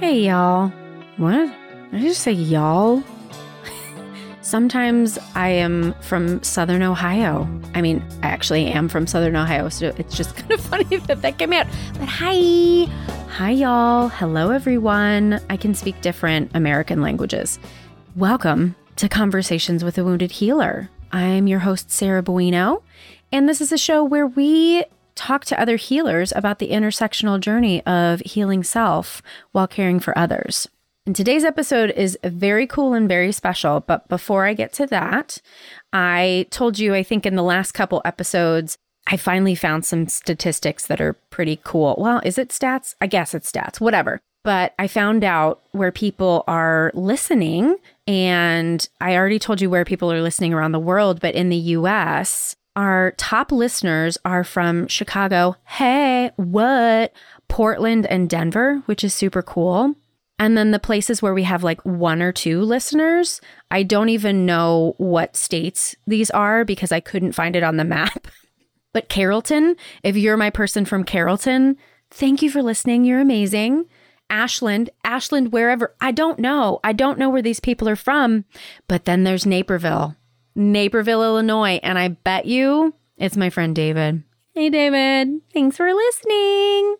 Hey, y'all. What? I just say y'all? Sometimes I am from Southern Ohio. I mean, I actually am from Southern Ohio, so it's just kind of funny that that came out. But hi. Hi, y'all. Hello, everyone. I can speak different American languages. Welcome to Conversations with a Wounded Healer. I'm your host, Sarah Buino, and this is a show where we talk to other healers about the intersectional journey of healing self while caring for others. And today's episode is very cool and very special. But before I get to that, I told you, I think in the last couple episodes, I finally found some statistics that are pretty cool. Well, is it stats? I guess it's stats, whatever. But I found out where people are listening. And I already told you where people are listening around the world. But in the US, our top listeners are from Chicago. Hey, what? Portland and Denver, which is super cool. And then the places where we have like one or two listeners, I don't even know what states these are because I couldn't find it on the map. But Carrollton, if you're my person from Carrollton, thank you for listening. You're amazing. Ashland, Ashland, wherever, I don't know. I don't know where these people are from. But then there's Naperville, Naperville, Illinois. And I bet you it's my friend David. Hey, David. Thanks for listening.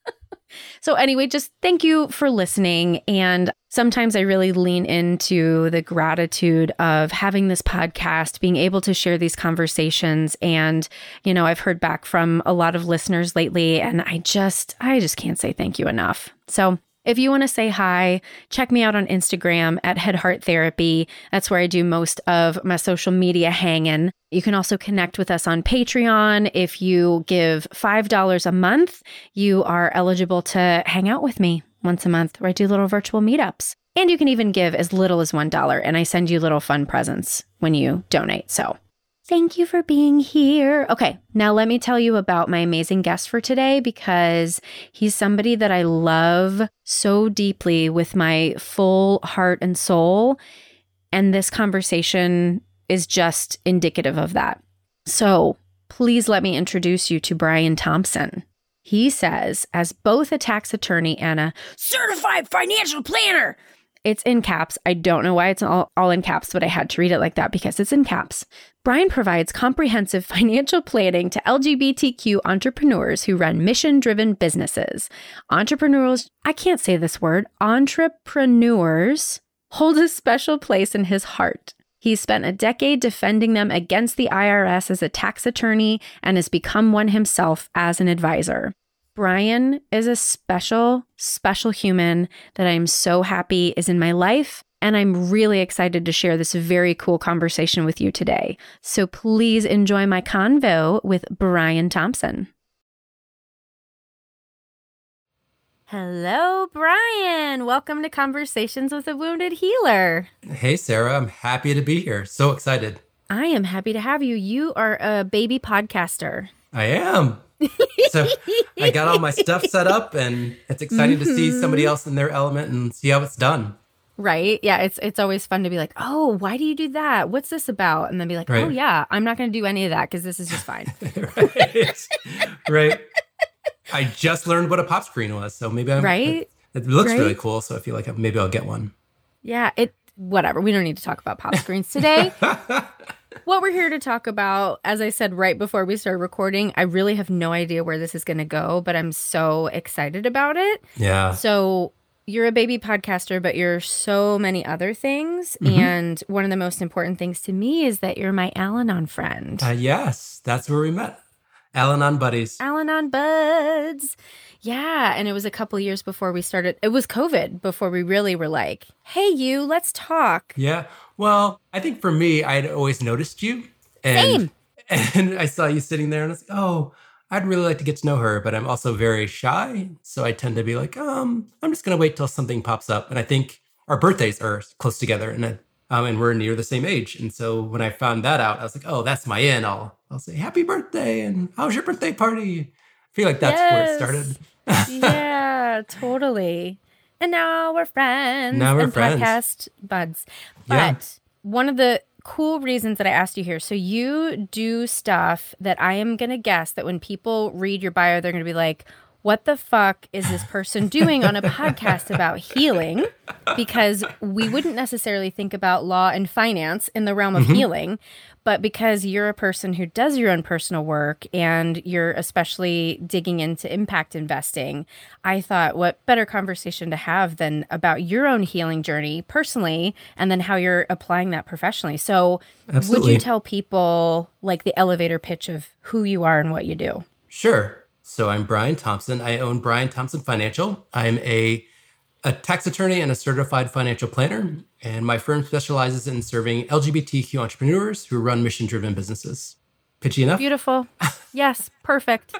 so, anyway, just thank you for listening. And sometimes I really lean into the gratitude of having this podcast, being able to share these conversations. And, you know, I've heard back from a lot of listeners lately, and I just, I just can't say thank you enough. So, if you want to say hi, check me out on Instagram at Head Heart Therapy. That's where I do most of my social media hanging. You can also connect with us on Patreon. If you give $5 a month, you are eligible to hang out with me once a month where I do little virtual meetups. And you can even give as little as $1, and I send you little fun presents when you donate. So Thank you for being here. Okay, now let me tell you about my amazing guest for today because he's somebody that I love so deeply with my full heart and soul. And this conversation is just indicative of that. So please let me introduce you to Brian Thompson. He says, as both a tax attorney and a certified financial planner, it's in caps. I don't know why it's all, all in caps, but I had to read it like that because it's in caps. Brian provides comprehensive financial planning to LGBTQ entrepreneurs who run mission driven businesses. Entrepreneurs, I can't say this word, entrepreneurs hold a special place in his heart. He spent a decade defending them against the IRS as a tax attorney and has become one himself as an advisor. Brian is a special, special human that I'm so happy is in my life. And I'm really excited to share this very cool conversation with you today. So please enjoy my convo with Brian Thompson. Hello, Brian. Welcome to Conversations with a Wounded Healer. Hey, Sarah. I'm happy to be here. So excited. I am happy to have you. You are a baby podcaster. I am so I got all my stuff set up, and it's exciting mm-hmm. to see somebody mm-hmm. else in their element and see how it's done. Right? Yeah, it's it's always fun to be like, "Oh, why do you do that? What's this about?" And then be like, oh, right. "Oh yeah, I'm not going to do any of that because this is just fine." right. right. I just learned what a pop screen was, so maybe I'm right. It, it looks right? really cool, so I feel like maybe I'll get one. Yeah, it whatever. We don't need to talk about pop screens today what we're here to talk about, as I said right before we started recording, I really have no idea where this is going to go, but I'm so excited about it. Yeah. So you're a baby podcaster, but you're so many other things. Mm-hmm. And one of the most important things to me is that you're my Al Anon friend. Uh, yes, that's where we met. Al Anon buddies. Al Anon buds. Yeah. And it was a couple years before we started. It was COVID before we really were like, hey, you, let's talk. Yeah. Well, I think for me, I'd always noticed you. And, Same. And I saw you sitting there and I was like, oh, I'd really like to get to know her, but I'm also very shy. So I tend to be like, um, I'm just going to wait till something pops up. And I think our birthdays are close together and, um, and we're near the same age. And so when I found that out, I was like, oh, that's my in. I'll, I'll say happy birthday and how's your birthday party? I feel like that's yes. where it started. yeah, totally. And now we're friends. Now we're and friends. Podcast buds. But yeah. one of the cool reasons that I asked you here. So you do stuff that I am going to guess that when people read your bio, they're going to be like, what the fuck is this person doing on a podcast about healing? Because we wouldn't necessarily think about law and finance in the realm of mm-hmm. healing, but because you're a person who does your own personal work and you're especially digging into impact investing, I thought what better conversation to have than about your own healing journey personally and then how you're applying that professionally. So, Absolutely. would you tell people like the elevator pitch of who you are and what you do? Sure. So, I'm Brian Thompson. I own Brian Thompson Financial. I'm a a tax attorney and a certified financial planner, and my firm specializes in serving LGBTQ entrepreneurs who run mission driven businesses. Pitchy enough? Beautiful. yes, perfect.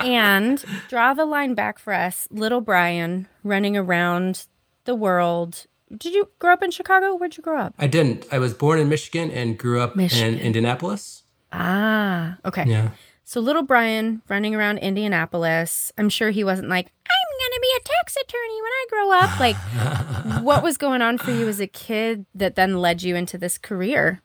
and draw the line back for us. Little Brian running around the world. Did you grow up in Chicago? Where'd you grow up? I didn't. I was born in Michigan and grew up Michigan. in Indianapolis. Ah, okay. Yeah. So little Brian running around Indianapolis. I'm sure he wasn't like, I'm going to be a tax attorney when I grow up. Like, what was going on for you as a kid that then led you into this career?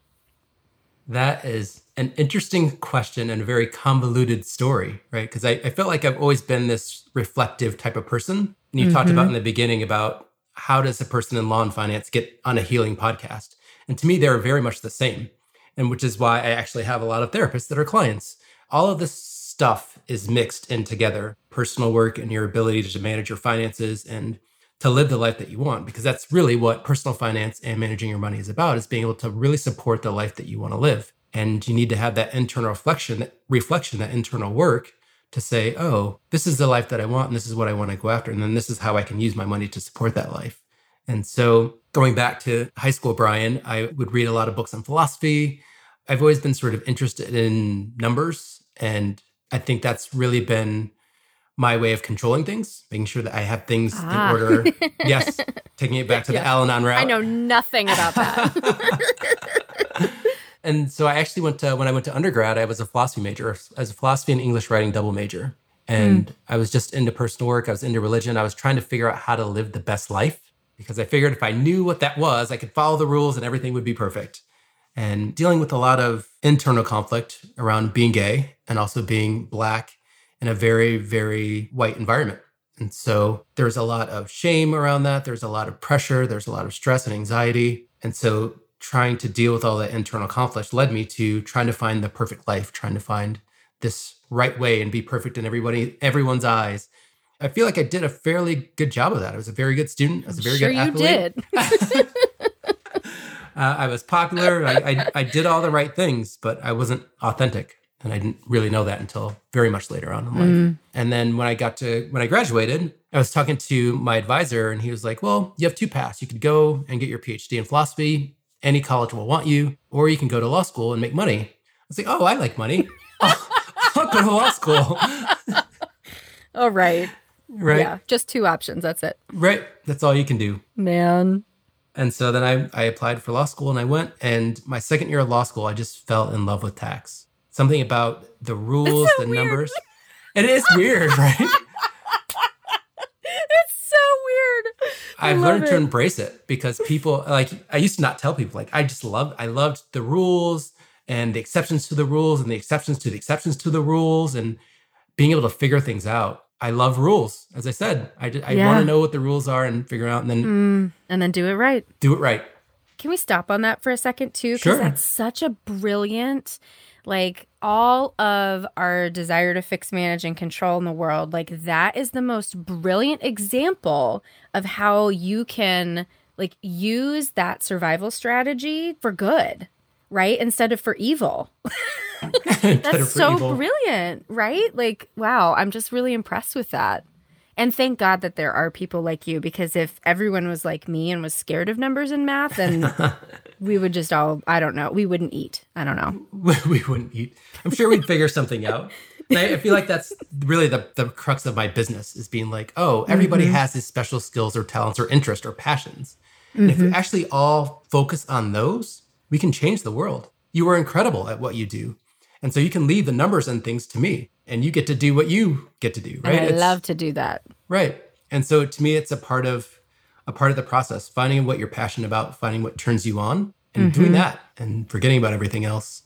That is an interesting question and a very convoluted story, right? Because I, I felt like I've always been this reflective type of person. And you mm-hmm. talked about mm-hmm. in the beginning about how does a person in law and finance get on a healing podcast? And to me, they're very much the same. And which is why I actually have a lot of therapists that are clients. All of this stuff is mixed in together personal work and your ability to manage your finances and to live the life that you want because that's really what personal finance and managing your money is about is being able to really support the life that you want to live. And you need to have that internal reflection that reflection that internal work to say oh this is the life that i want and this is what i want to go after and then this is how i can use my money to support that life. And so going back to high school brian i would read a lot of books on philosophy. I've always been sort of interested in numbers and I think that's really been my way of controlling things, making sure that I have things ah. in order. yes, taking it back to the Al Anon route. I know nothing about that. and so I actually went to when I went to undergrad, I was a philosophy major, as a philosophy and English writing double major. And mm. I was just into personal work, I was into religion. I was trying to figure out how to live the best life because I figured if I knew what that was, I could follow the rules and everything would be perfect and dealing with a lot of internal conflict around being gay and also being black in a very, very white environment. And so there's a lot of shame around that. There's a lot of pressure. There's a lot of stress and anxiety. And so trying to deal with all that internal conflict led me to trying to find the perfect life, trying to find this right way and be perfect in everybody, everyone's eyes. I feel like I did a fairly good job of that. I was a very good student. I was a very sure good athlete. You did. Uh, I was popular. I, I, I did all the right things, but I wasn't authentic, and I didn't really know that until very much later on in life. Mm. And then when I got to when I graduated, I was talking to my advisor, and he was like, "Well, you have two paths. You could go and get your PhD in philosophy. Any college will want you, or you can go to law school and make money." I was like, "Oh, I like money. I'll, I'll go to law school." All right. Right. Yeah, just two options. That's it. Right. That's all you can do. Man. And so then I, I applied for law school and I went. And my second year of law school, I just fell in love with tax. Something about the rules, so the weird. numbers. It is weird, right? it's so weird. I've learned it. to embrace it because people like I used to not tell people like I just loved I loved the rules and the exceptions to the rules and the exceptions to the exceptions to the rules and being able to figure things out. I love rules. As I said, I, I yeah. want to know what the rules are and figure out and then mm, and then do it right. Do it right. Can we stop on that for a second too? Because sure. that's such a brilliant, like all of our desire to fix, manage, and control in the world. Like that is the most brilliant example of how you can like use that survival strategy for good, right? Instead of for evil. That's so evil. brilliant, right? Like, wow, I'm just really impressed with that. And thank God that there are people like you because if everyone was like me and was scared of numbers and math, then we would just all, I don't know, we wouldn't eat. I don't know. we wouldn't eat. I'm sure we'd figure something out. I, I, feel like that's really the, the crux of my business is being like, oh, everybody mm-hmm. has these special skills or talents or interests or passions. Mm-hmm. And if we actually all focus on those, we can change the world. You are incredible at what you do. And so you can leave the numbers and things to me and you get to do what you get to do, right? And I it's, love to do that. Right. And so to me it's a part of a part of the process, finding what you're passionate about, finding what turns you on and mm-hmm. doing that and forgetting about everything else.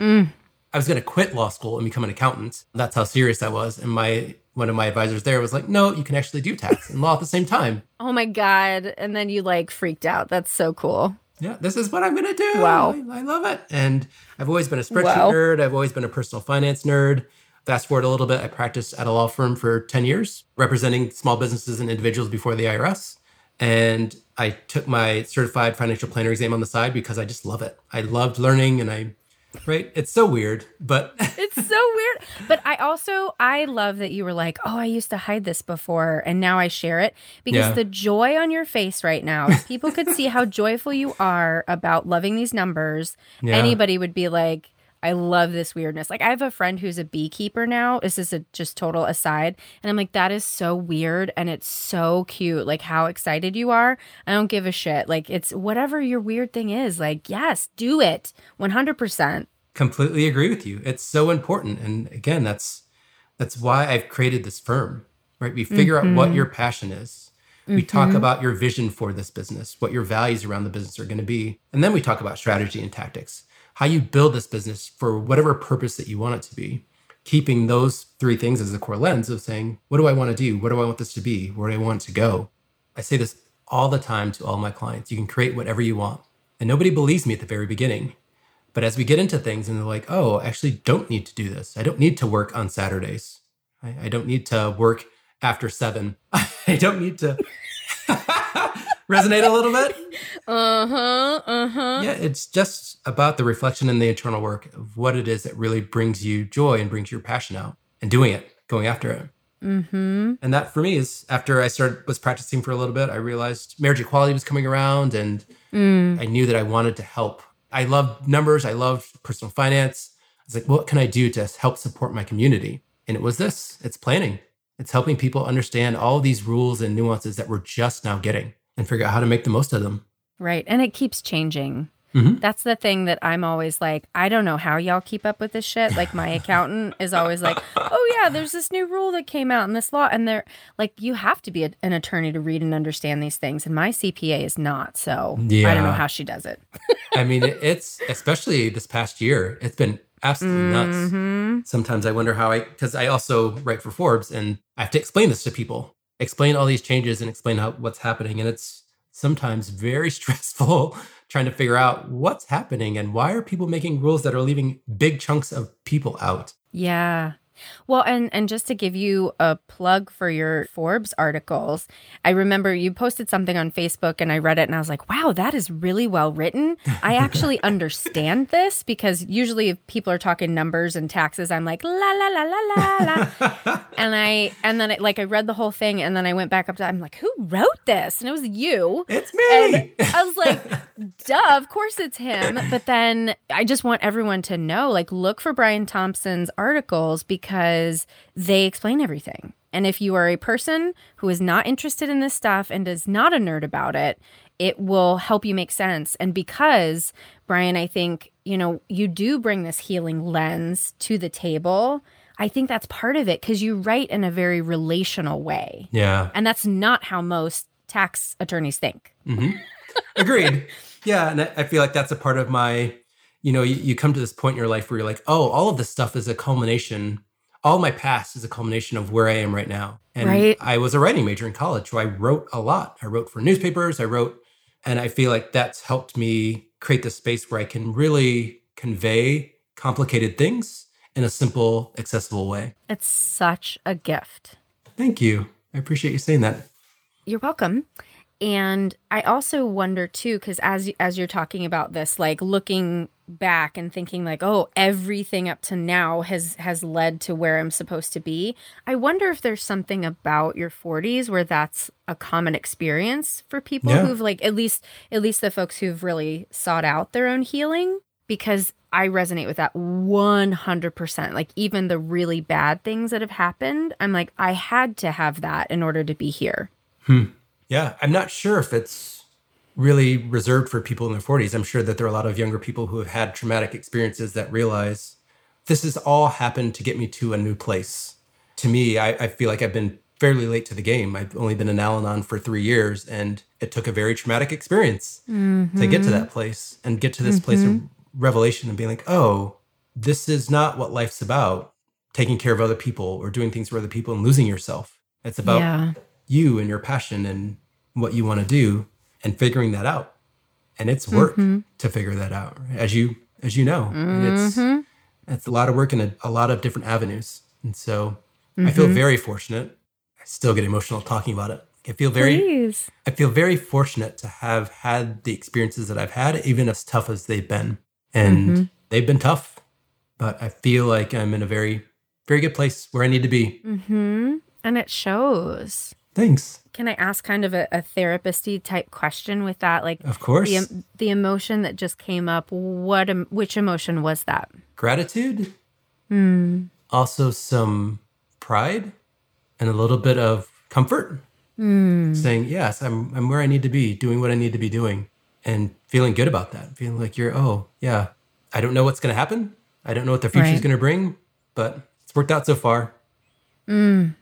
Mm. I was going to quit law school and become an accountant. That's how serious I was. And my one of my advisors there was like, no, you can actually do tax and law at the same time. Oh my God. And then you like freaked out. That's so cool. Yeah, this is what I'm going to do. Wow. I, I, love it. And I've always been a spreadsheet wow. nerd. I've always been a personal finance nerd. Fast forward a little bit, I practiced at a law firm for 10 years, representing small businesses and individuals before the IRS. And I took my certified financial planner exam on the side because I just love it. I loved learning and I right it's so weird but it's so weird but i also i love that you were like oh i used to hide this before and now i share it because yeah. the joy on your face right now if people could see how joyful you are about loving these numbers yeah. anybody would be like I love this weirdness. Like I have a friend who's a beekeeper now. This is a just total aside. And I'm like, that is so weird and it's so cute. Like how excited you are. I don't give a shit. Like it's whatever your weird thing is. Like, yes, do it. 100%. Completely agree with you. It's so important. And again, that's that's why I've created this firm. Right? We figure mm-hmm. out what mm-hmm. your passion is. We mm-hmm. talk about your vision for this business, what your values around the business are going to be. And then we talk about strategy and tactics how you build this business for whatever purpose that you want it to be, keeping those three things as the core lens of saying, what do I want to do? What do I want this to be? Where do I want to go? I say this all the time to all my clients. You can create whatever you want. And nobody believes me at the very beginning. But as we get into things and they're like, oh, I actually don't need to do this. I don't need to work on Saturdays. I, I don't need to work after seven. I don't need to resonate a little bit. Uh huh. Uh huh. Yeah, it's just about the reflection and the internal work of what it is that really brings you joy and brings your passion out and doing it, going after it. Mm-hmm. And that for me is after I started was practicing for a little bit, I realized marriage equality was coming around, and mm. I knew that I wanted to help. I loved numbers. I loved personal finance. I was like, what can I do to help support my community? And it was this. It's planning. It's helping people understand all these rules and nuances that we're just now getting and figure out how to make the most of them. Right. And it keeps changing. Mm-hmm. That's the thing that I'm always like, I don't know how y'all keep up with this shit. Like my accountant is always like, "Oh yeah, there's this new rule that came out in this law and they're like you have to be a, an attorney to read and understand these things and my CPA is not. So, yeah. I don't know how she does it." I mean, it's especially this past year, it's been absolutely mm-hmm. nuts. Sometimes I wonder how I cuz I also write for Forbes and I have to explain this to people explain all these changes and explain how what's happening. And it's sometimes very stressful trying to figure out what's happening and why are people making rules that are leaving big chunks of people out. Yeah. Well, and and just to give you a plug for your Forbes articles, I remember you posted something on Facebook and I read it and I was like, "Wow, that is really well written." I actually understand this because usually if people are talking numbers and taxes, I'm like, "La la la la la la." and I and then it, like I read the whole thing and then I went back up to I'm like, "Who wrote this?" And it was you. It's me. And I was like, "Duh, of course it's him." But then I just want everyone to know like look for Brian Thompson's articles because because they explain everything. And if you are a person who is not interested in this stuff and is not a nerd about it, it will help you make sense. And because, Brian, I think, you know, you do bring this healing lens to the table. I think that's part of it because you write in a very relational way. Yeah. And that's not how most tax attorneys think. Mm-hmm. Agreed. yeah. And I feel like that's a part of my, you know, you, you come to this point in your life where you're like, oh, all of this stuff is a culmination all my past is a culmination of where I am right now. And right. I was a writing major in college, so I wrote a lot. I wrote for newspapers, I wrote, and I feel like that's helped me create the space where I can really convey complicated things in a simple, accessible way. It's such a gift. Thank you. I appreciate you saying that. You're welcome. And I also wonder too, because as as you're talking about this, like looking back and thinking like, oh, everything up to now has has led to where I'm supposed to be. I wonder if there's something about your 40s where that's a common experience for people yeah. who've like at least at least the folks who've really sought out their own healing because I resonate with that 100%. Like even the really bad things that have happened, I'm like I had to have that in order to be here. Hmm. Yeah, I'm not sure if it's really reserved for people in their 40s. I'm sure that there are a lot of younger people who have had traumatic experiences that realize this has all happened to get me to a new place. To me, I, I feel like I've been fairly late to the game. I've only been in Al Anon for three years, and it took a very traumatic experience mm-hmm. to get to that place and get to this mm-hmm. place of mm-hmm. revelation and being like, oh, this is not what life's about. taking care of other people or doing things for other people and losing yourself. It's about yeah. You and your passion and what you want to do and figuring that out. And it's work mm-hmm. to figure that out, as you as you know. Mm-hmm. It's it's a lot of work in a, a lot of different avenues. And so mm-hmm. I feel mm-hmm. very fortunate. I still get emotional talking about it. I feel very Please. I feel very fortunate to have had the experiences that I've had, even as tough as they've been. And mm-hmm. they've been tough, but I feel like I'm in a very, very good place where I need to be. Mm-hmm. And it shows. Thanks. Can I ask kind of a, a therapist type question with that? Like, of course, the, the emotion that just came up. What, which emotion was that? Gratitude. Hmm. Also, some pride and a little bit of comfort. Mm. Saying, yes, I'm, I'm where I need to be, doing what I need to be doing, and feeling good about that. Feeling like you're, oh, yeah, I don't know what's going to happen. I don't know what the future is right. going to bring, but it's worked out so far. Mm.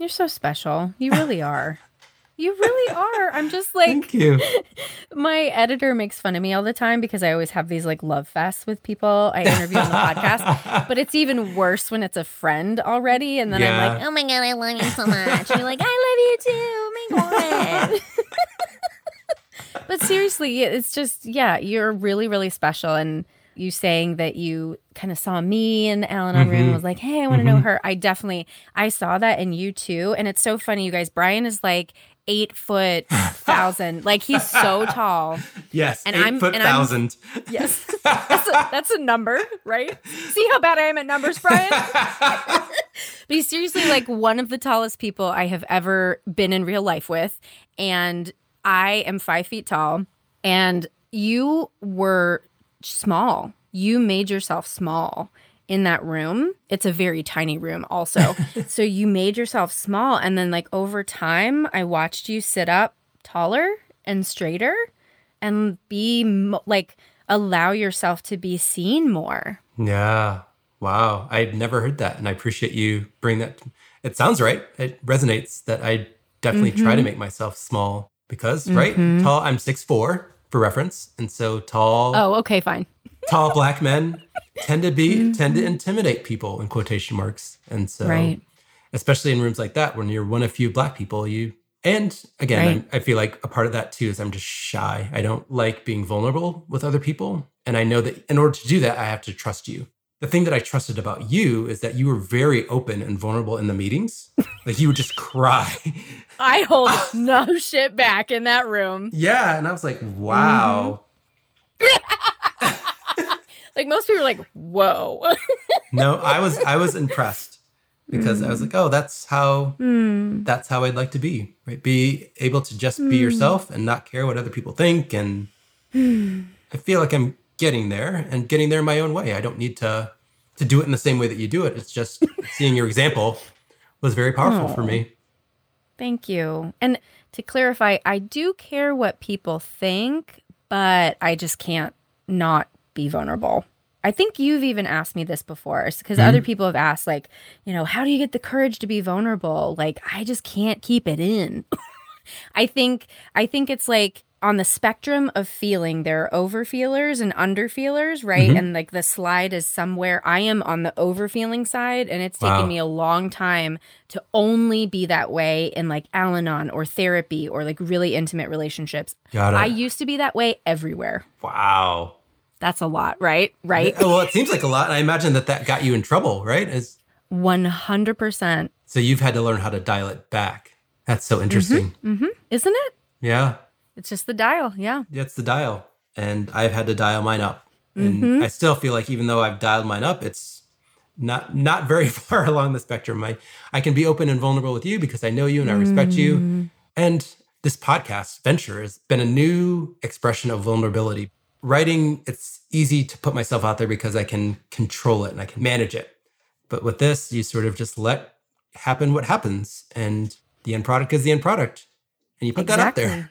You're so special. You really are. You really are. I'm just like Thank you. My editor makes fun of me all the time because I always have these like love fests with people I interview on the podcast. But it's even worse when it's a friend already. And then yeah. I'm like, oh my God, I love you so much. And you're like, I love you too. Oh my God. but seriously, it's just, yeah, you're really, really special. And you saying that you kind of saw me and Al Anon mm-hmm. room and was like, "Hey, I want to mm-hmm. know her." I definitely I saw that in you too, and it's so funny, you guys. Brian is like eight foot thousand, like he's so tall. Yes, and I'm foot and thousand. I'm, yes, that's a, that's a number, right? See how bad I am at numbers, Brian. but he's seriously like one of the tallest people I have ever been in real life with, and I am five feet tall, and you were small. You made yourself small in that room. It's a very tiny room, also. so you made yourself small. And then, like, over time, I watched you sit up taller and straighter and be mo- like, allow yourself to be seen more. Yeah. Wow. I'd never heard that. And I appreciate you bring that. It sounds right. It resonates that I definitely mm-hmm. try to mm-hmm. make myself small because, mm-hmm. right? Tall, I'm six four for reference. And so tall. Oh, okay, fine. tall black men tend to be mm-hmm. tend to intimidate people in quotation marks. And so right. especially in rooms like that when you're one of few black people, you and again, right. I feel like a part of that too is I'm just shy. I don't like being vulnerable with other people. And I know that in order to do that, I have to trust you the thing that I trusted about you is that you were very open and vulnerable in the meetings. Like you would just cry. I hold no shit back in that room. Yeah. And I was like, wow. Mm-hmm. like most people are like, whoa. no, I was I was impressed because mm. I was like, oh, that's how mm. that's how I'd like to be. Right. Be able to just be mm. yourself and not care what other people think. And I feel like I'm getting there and getting there my own way. I don't need to to do it in the same way that you do it. It's just seeing your example was very powerful oh, for me. Thank you. And to clarify, I do care what people think, but I just can't not be vulnerable. I think you've even asked me this before because mm-hmm. other people have asked, like, you know, how do you get the courage to be vulnerable? Like, I just can't keep it in. I think I think it's like on the spectrum of feeling, there are overfeelers and underfeelers, right? Mm-hmm. And like the slide is somewhere. I am on the overfeeling side, and it's wow. taken me a long time to only be that way in like Al Anon or therapy or like really intimate relationships. Got it. I used to be that way everywhere. Wow. That's a lot, right? Right. well, it seems like a lot. and I imagine that that got you in trouble, right? is 100%. So you've had to learn how to dial it back. That's so interesting. Mm-hmm. Mm-hmm. Isn't it? Yeah. It's just the dial. Yeah. Yeah, it's the dial. And I've had to dial mine up. And mm-hmm. I still feel like even though I've dialed mine up, it's not not very far along the spectrum. I I can be open and vulnerable with you because I know you and I respect mm. you. And this podcast venture has been a new expression of vulnerability. Writing, it's easy to put myself out there because I can control it and I can manage it. But with this, you sort of just let happen what happens. And the end product is the end product. And you put exactly. that out there.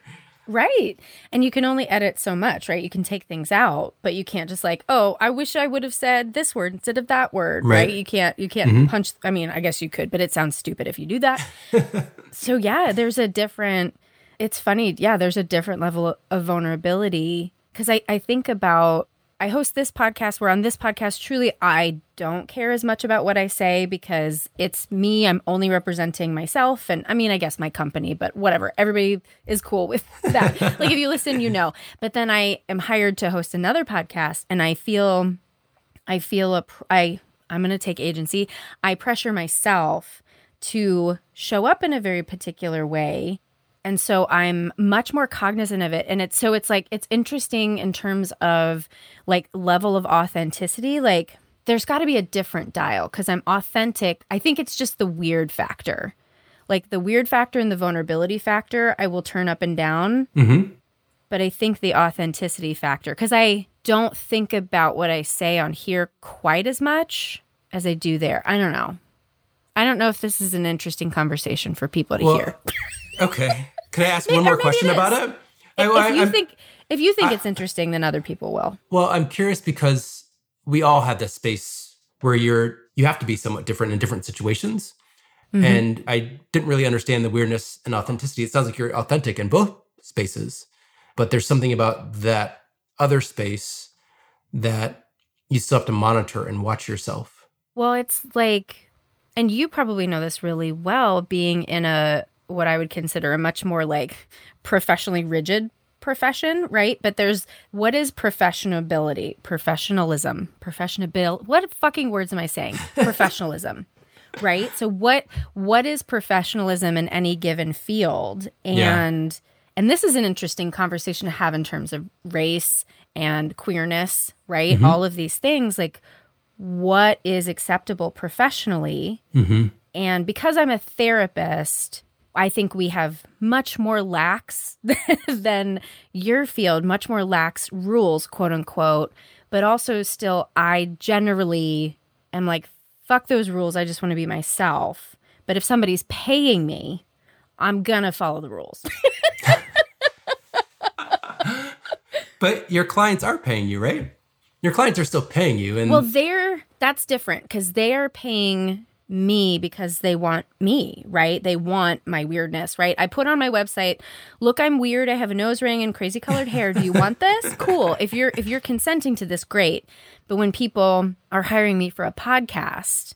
Right. And you can only edit so much, right? You can take things out, but you can't just like, oh, I wish I would have said this word instead of that word, right? right? You can't you can't mm-hmm. punch I mean, I guess you could, but it sounds stupid if you do that. so yeah, there's a different it's funny. Yeah, there's a different level of vulnerability cuz I I think about I host this podcast where on this podcast, truly, I don't care as much about what I say because it's me. I'm only representing myself. And I mean, I guess my company, but whatever. Everybody is cool with that. like if you listen, you know. But then I am hired to host another podcast and I feel, I feel a, I, I'm going to take agency. I pressure myself to show up in a very particular way and so i'm much more cognizant of it. And it's so it's like it's interesting in terms of like level of authenticity. Like there's got to be a different dial because i'm authentic. I think it's just the weird factor. Like the weird factor and the vulnerability factor i will turn up and down. Mm-hmm. but i think the authenticity factor because i don't think about what i say on here quite as much as i do there. I don't know i don't know if this is an interesting conversation for people to well, hear Okay. Can I ask one more question it about it? If, I, if you I'm, think if you think I, it's interesting, then other people will. Well, I'm curious because we all have this space where you're you have to be somewhat different in different situations. Mm-hmm. And I didn't really understand the weirdness and authenticity. It sounds like you're authentic in both spaces, but there's something about that other space that you still have to monitor and watch yourself. Well, it's like, and you probably know this really well, being in a what I would consider a much more like professionally rigid profession, right? But there's what is professionability, professionalism, professionability. What fucking words am I saying? Professionalism. right? So what what is professionalism in any given field? And yeah. and this is an interesting conversation to have in terms of race and queerness, right? Mm-hmm. All of these things like what is acceptable professionally? Mm-hmm. And because I'm a therapist, I think we have much more lax than your field, much more lax rules, quote unquote. But also, still, I generally am like, fuck those rules. I just want to be myself. But if somebody's paying me, I'm going to follow the rules. but your clients are paying you, right? Your clients are still paying you. And well, they're, that's different because they are paying me because they want me, right? They want my weirdness, right? I put on my website, "Look, I'm weird. I have a nose ring and crazy colored hair. Do you want this?" cool. If you're if you're consenting to this, great. But when people are hiring me for a podcast,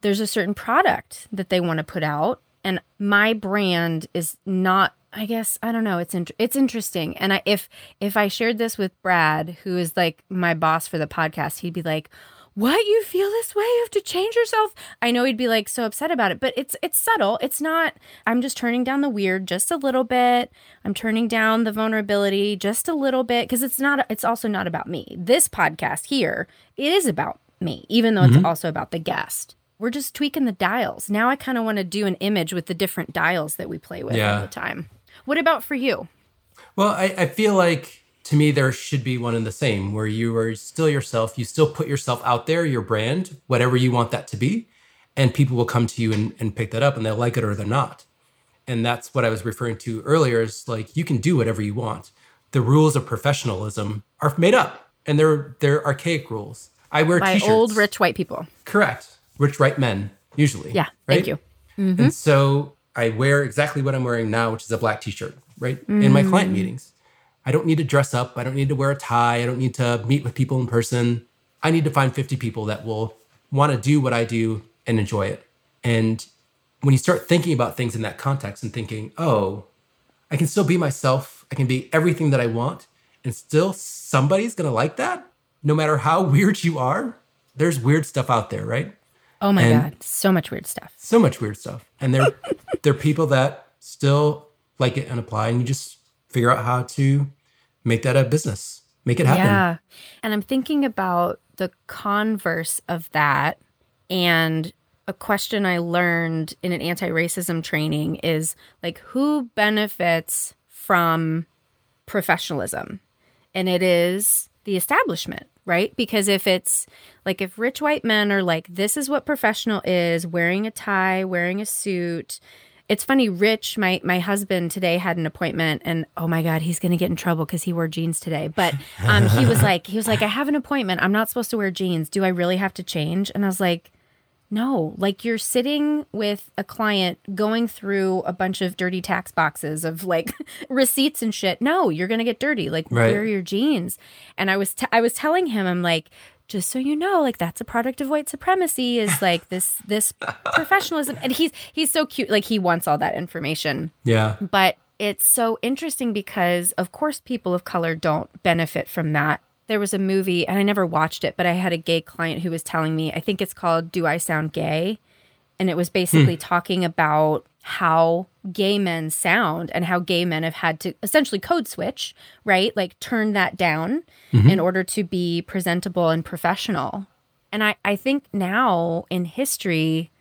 there's a certain product that they want to put out and my brand is not I guess I don't know. It's in, it's interesting, and I, if if I shared this with Brad, who is like my boss for the podcast, he'd be like, what? You feel this way? You have to change yourself? I know he'd be like so upset about it but it's it's subtle. It's not i'm just turning down the weird just a little bit. I'm turning down the vulnerability just a little bit because it's not it's also not about me. This podcast here it is about me even though mm-hmm. it's also about the guest. We're just tweaking the dials. Now i kind of want to do an image with the different dials that we play with yeah. all the time what about for you well I, I feel like to me, there should be one and the same where you are still yourself. You still put yourself out there, your brand, whatever you want that to be. And people will come to you and, and pick that up and they'll like it or they're not. And that's what I was referring to earlier is like you can do whatever you want. The rules of professionalism are made up and they're they're archaic rules. I wear by t-shirts. old rich white people. Correct. Rich white men, usually. Yeah. Right? Thank you. Mm-hmm. And so I wear exactly what I'm wearing now, which is a black t-shirt, right? Mm. In my client mm. meetings. I don't need to dress up. I don't need to wear a tie. I don't need to meet with people in person. I need to find 50 people that will want to do what I do and enjoy it. And when you start thinking about things in that context and thinking, oh, I can still be myself, I can be everything that I want, and still somebody's going to like that, no matter how weird you are. There's weird stuff out there, right? Oh my and god, so much weird stuff. So much weird stuff. And they're they're people that still like it and apply and you just figure out how to make that a business, make it happen. Yeah. And I'm thinking about the converse of that. And a question I learned in an anti racism training is like, who benefits from professionalism? And it is the establishment, right? Because if it's like, if rich white men are like, this is what professional is, wearing a tie, wearing a suit, it's funny, Rich, my my husband today had an appointment, and oh my god, he's gonna get in trouble because he wore jeans today. But um, he was like, he was like, I have an appointment. I'm not supposed to wear jeans. Do I really have to change? And I was like, No, like you're sitting with a client going through a bunch of dirty tax boxes of like receipts and shit. No, you're going to get dirty. Like right. wear your jeans. And I was t- I was telling him I'm like just so you know like that's a product of white supremacy is like this this professionalism and he's he's so cute like he wants all that information. Yeah. But it's so interesting because of course people of color don't benefit from that there was a movie and I never watched it, but I had a gay client who was telling me, I think it's called Do I Sound Gay? And it was basically hmm. talking about how gay men sound and how gay men have had to essentially code switch, right? Like turn that down mm-hmm. in order to be presentable and professional. And I, I think now in history,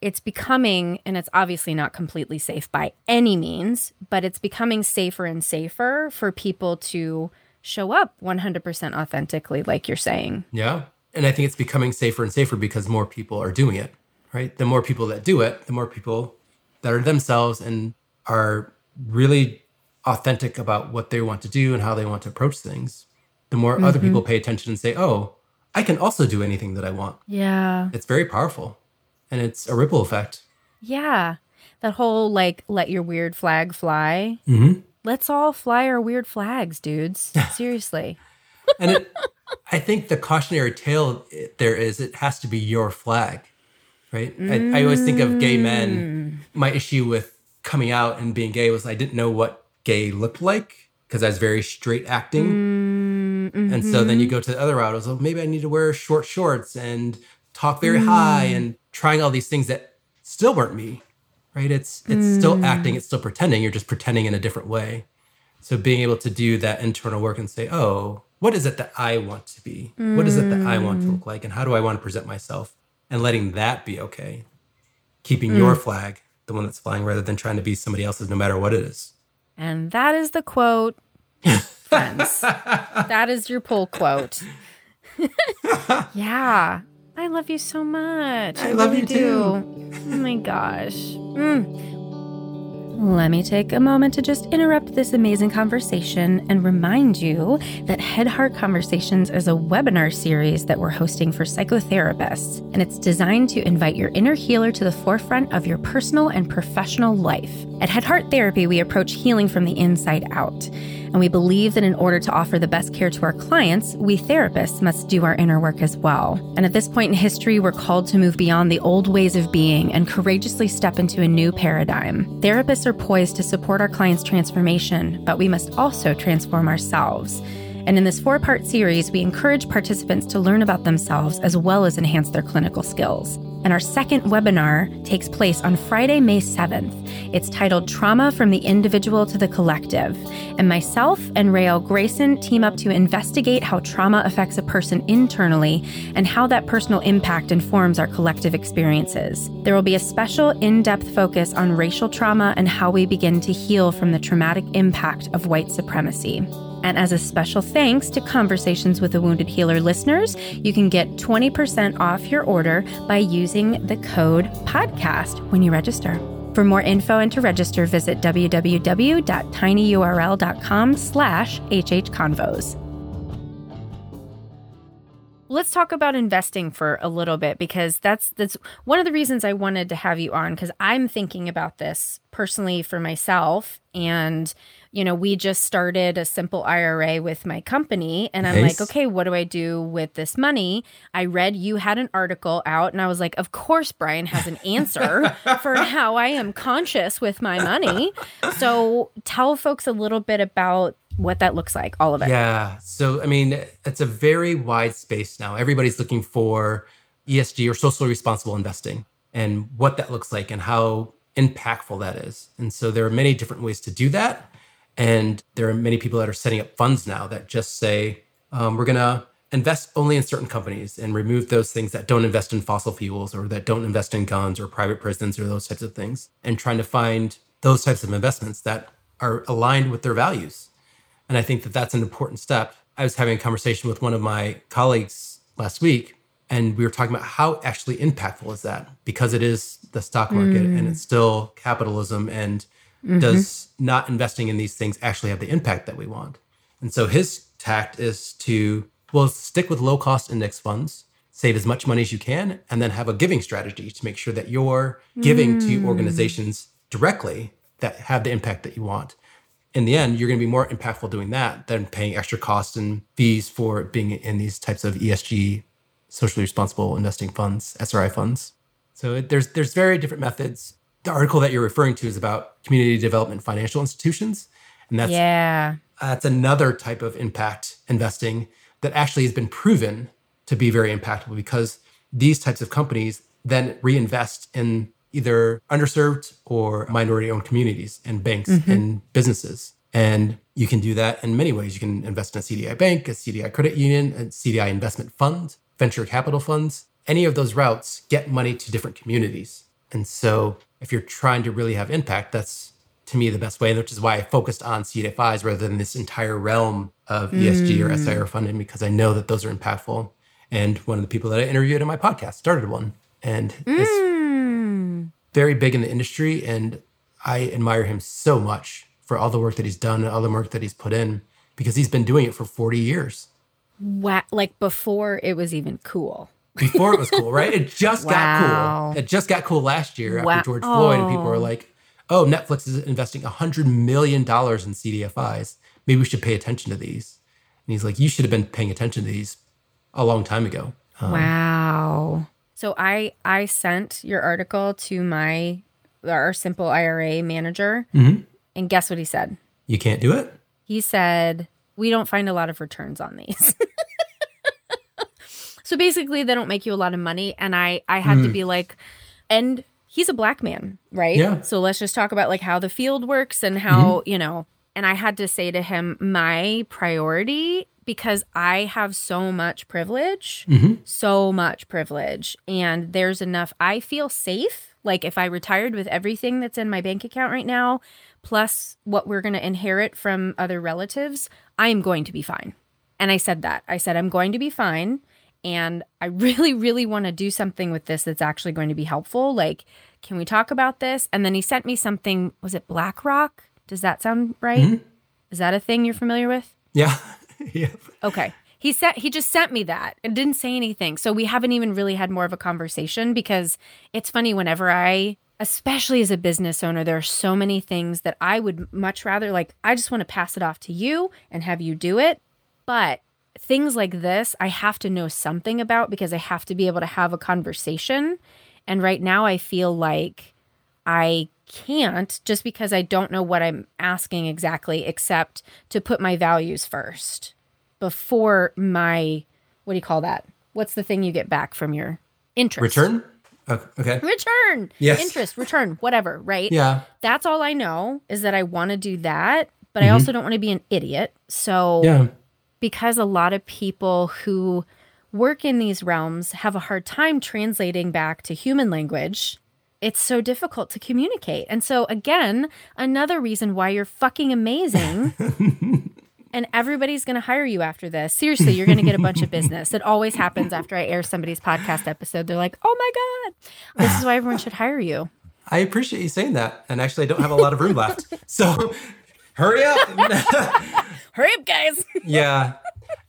it's becoming, and it's obviously not completely safe by any means, but it's becoming safer and safer for people to show up 100% authentically, like you're saying. Yeah. And I think it's becoming safer and safer because more people are doing it, right? The more people that do it, the more people that are themselves and are really authentic about what they want to do and how they want to approach things, the more mm-hmm. other people pay attention and say, oh, I can also do anything that I want. Yeah. It's very powerful and it's a ripple effect. Yeah. That whole like, let your weird flag fly. Mm-hmm let's all fly our weird flags, dudes. Seriously. and it, I think the cautionary tale there is it has to be your flag, right? Mm. I, I, always think of gay men. Mm. My issue with coming out and being gay was I didn't know what gay looked like because I was very straight acting. Mm-hmm. And so then you go to the other route. I was like, maybe I need to wear short shorts and talk very mm. high and trying all these things that still weren't me right? It's it's mm. still acting, it's still pretending. You're just pretending in a different way. So being able to do that internal work and say, oh, what is it that I want to be? Mm. What is it that I want to look like? And how do I want to present myself? And letting that be okay. Keeping mm. your flag, the one that's flying, rather than trying to be somebody else's, no matter what it is. And that is the quote, friends. that is your pull quote. yeah. I love you so much. I, I love really you do. too. Oh my gosh. Mm. Let me take a moment to just interrupt this amazing conversation and remind you that Head Heart Conversations is a webinar series that we're hosting for psychotherapists, and it's designed to invite your inner healer to the forefront of your personal and professional life. At Head Heart Therapy, we approach healing from the inside out. And we believe that in order to offer the best care to our clients, we therapists must do our inner work as well. And at this point in history, we're called to move beyond the old ways of being and courageously step into a new paradigm. Therapists are poised to support our clients' transformation, but we must also transform ourselves. And in this four part series, we encourage participants to learn about themselves as well as enhance their clinical skills. And our second webinar takes place on Friday, May 7th. It's titled Trauma from the Individual to the Collective. And myself and Rael Grayson team up to investigate how trauma affects a person internally and how that personal impact informs our collective experiences. There will be a special in depth focus on racial trauma and how we begin to heal from the traumatic impact of white supremacy. And as a special thanks to Conversations with a Wounded Healer listeners, you can get 20% off your order by using the code podcast when you register. For more info and to register, visit www.tinyurl.com slash hhconvos. Let's talk about investing for a little bit because that's that's one of the reasons I wanted to have you on because I'm thinking about this personally for myself and you know, we just started a simple IRA with my company. And I'm nice. like, okay, what do I do with this money? I read you had an article out, and I was like, of course, Brian has an answer for how I am conscious with my money. So tell folks a little bit about what that looks like, all of it. Yeah. So, I mean, it's a very wide space now. Everybody's looking for ESG or socially responsible investing and what that looks like and how impactful that is. And so there are many different ways to do that. And there are many people that are setting up funds now that just say, um, we're going to invest only in certain companies and remove those things that don't invest in fossil fuels or that don't invest in guns or private prisons or those types of things, and trying to find those types of investments that are aligned with their values. And I think that that's an important step. I was having a conversation with one of my colleagues last week, and we were talking about how actually impactful is that because it is the stock market mm. and it's still capitalism and Mm-hmm. Does not investing in these things actually have the impact that we want? And so his tact is to, well, stick with low cost index funds, save as much money as you can, and then have a giving strategy to make sure that you're giving mm. to organizations directly that have the impact that you want. In the end, you're going to be more impactful doing that than paying extra costs and fees for being in these types of ESG, socially responsible investing funds, SRI funds. So there's there's very different methods. The article that you're referring to is about community development financial institutions, and that's yeah, that's another type of impact investing that actually has been proven to be very impactful because these types of companies then reinvest in either underserved or minority owned communities and banks mm-hmm. and businesses. And you can do that in many ways. You can invest in a CDI bank, a CDI credit union, a CDI investment fund, venture capital funds. Any of those routes get money to different communities. And so if you're trying to really have impact, that's to me the best way, which is why I focused on CDFIs rather than this entire realm of ESG mm. or SIR funding, because I know that those are impactful. And one of the people that I interviewed in my podcast started one. And mm very big in the industry, and I admire him so much for all the work that he's done and all the work that he's put in because he's been doing it for 40 years. Wow. Like before it was even cool. Before it was cool, right? It just wow. got cool. It just got cool last year wow. after George Floyd, and people were oh. like, oh, Netflix is investing $100 million in CDFIs. Maybe we should pay attention to these. And he's like, you should have been paying attention to these a long time ago. Um, wow. So I I sent your article to my our simple IRA manager, mm-hmm. and guess what he said? You can't do it. He said we don't find a lot of returns on these. so basically, they don't make you a lot of money, and I I had mm. to be like, and he's a black man, right? Yeah. So let's just talk about like how the field works and how mm-hmm. you know. And I had to say to him, my priority because I have so much privilege, mm-hmm. so much privilege. And there's enough, I feel safe. Like if I retired with everything that's in my bank account right now, plus what we're going to inherit from other relatives, I am going to be fine. And I said that. I said, I'm going to be fine. And I really, really want to do something with this that's actually going to be helpful. Like, can we talk about this? And then he sent me something. Was it BlackRock? Does that sound right? Mm-hmm. Is that a thing you're familiar with? Yeah. yep. Okay. He said he just sent me that and didn't say anything. So we haven't even really had more of a conversation because it's funny whenever I especially as a business owner there are so many things that I would much rather like I just want to pass it off to you and have you do it. But things like this I have to know something about because I have to be able to have a conversation. And right now I feel like I can't just because I don't know what I'm asking exactly, except to put my values first before my, what do you call that? What's the thing you get back from your interest? Return? Oh, okay. Return. Yes. Interest, return, whatever, right? Yeah. That's all I know is that I want to do that, but mm-hmm. I also don't want to be an idiot. So, yeah. Because a lot of people who work in these realms have a hard time translating back to human language it's so difficult to communicate. And so, again, another reason why you're fucking amazing. and everybody's going to hire you after this. Seriously, you're going to get a bunch of business. It always happens after I air somebody's podcast episode. They're like, oh my God, this is why everyone should hire you. I appreciate you saying that. And actually, I don't have a lot of room left. So hurry up. hurry up, guys. yeah.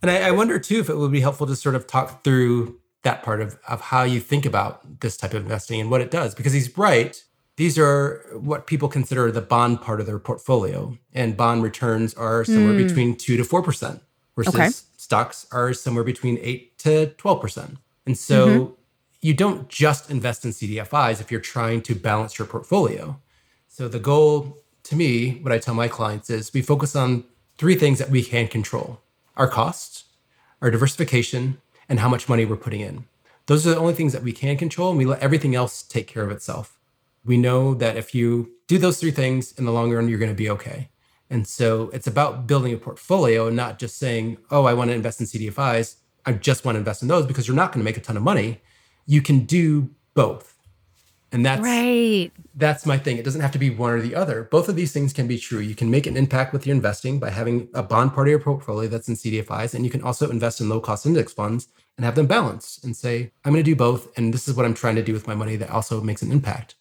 And I, I wonder too if it would be helpful to sort of talk through that part of, of how you think about this type of investing and what it does. Because he's right. These are what people consider the bond part of their portfolio. And bond returns are somewhere mm. between 2 to 4%, versus okay. stocks are somewhere between 8 to 12%. And so mm-hmm. you don't just invest in CDFIs if you're trying to balance your portfolio. So the goal to me, what I tell my clients is we focus on three things that we can control our costs, our diversification, and how much money we're putting in. Those are the only things that we can control, and we let everything else take care of itself. We know that if you do those three things in the long run, you're going to be okay. And so it's about building a portfolio and not just saying, oh, I want to invest in CDFIs. I just want to invest in those because you're not going to make a ton of money. You can do both. And that's right. That's my thing. It doesn't have to be one or the other. Both of these things can be true. You can make an impact with your investing by having a bond part of your portfolio that's in CDFIs, and you can also invest in low cost index funds and have them balance and say, I'm going to do both, and this is what I'm trying to do with my money that also makes an impact.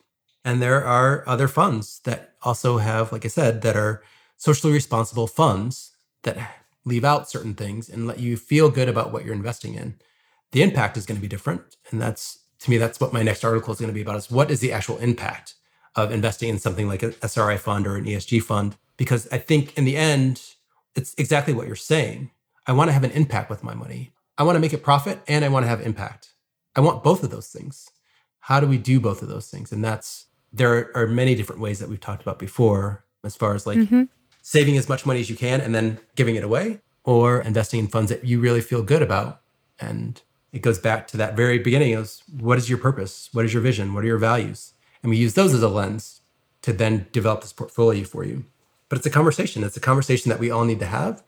And there are other funds that also have, like I said, that are socially responsible funds that leave out certain things and let you feel good about what you're investing in. the impact is going to be different. And that's, to me, that's what my next article is going to be about is what is the actual impact of investing in something like an SRI fund or an ESG fund? Because I think in the end, it's exactly what you're saying. I want to have an impact with my money. I want to make it profit and I want to have impact. I want both of those things. How do we do both of those things? And that's, there are many different ways that we've talked about before, as far as like mm-hmm. saving as much money as you can and then giving it away, or investing in funds that you really feel good about. And it goes back to that very beginning is what is your purpose? What is your vision? What are your values? And we use those as a lens to then develop this portfolio for you. But it's a conversation. It's a conversation that we all need to have.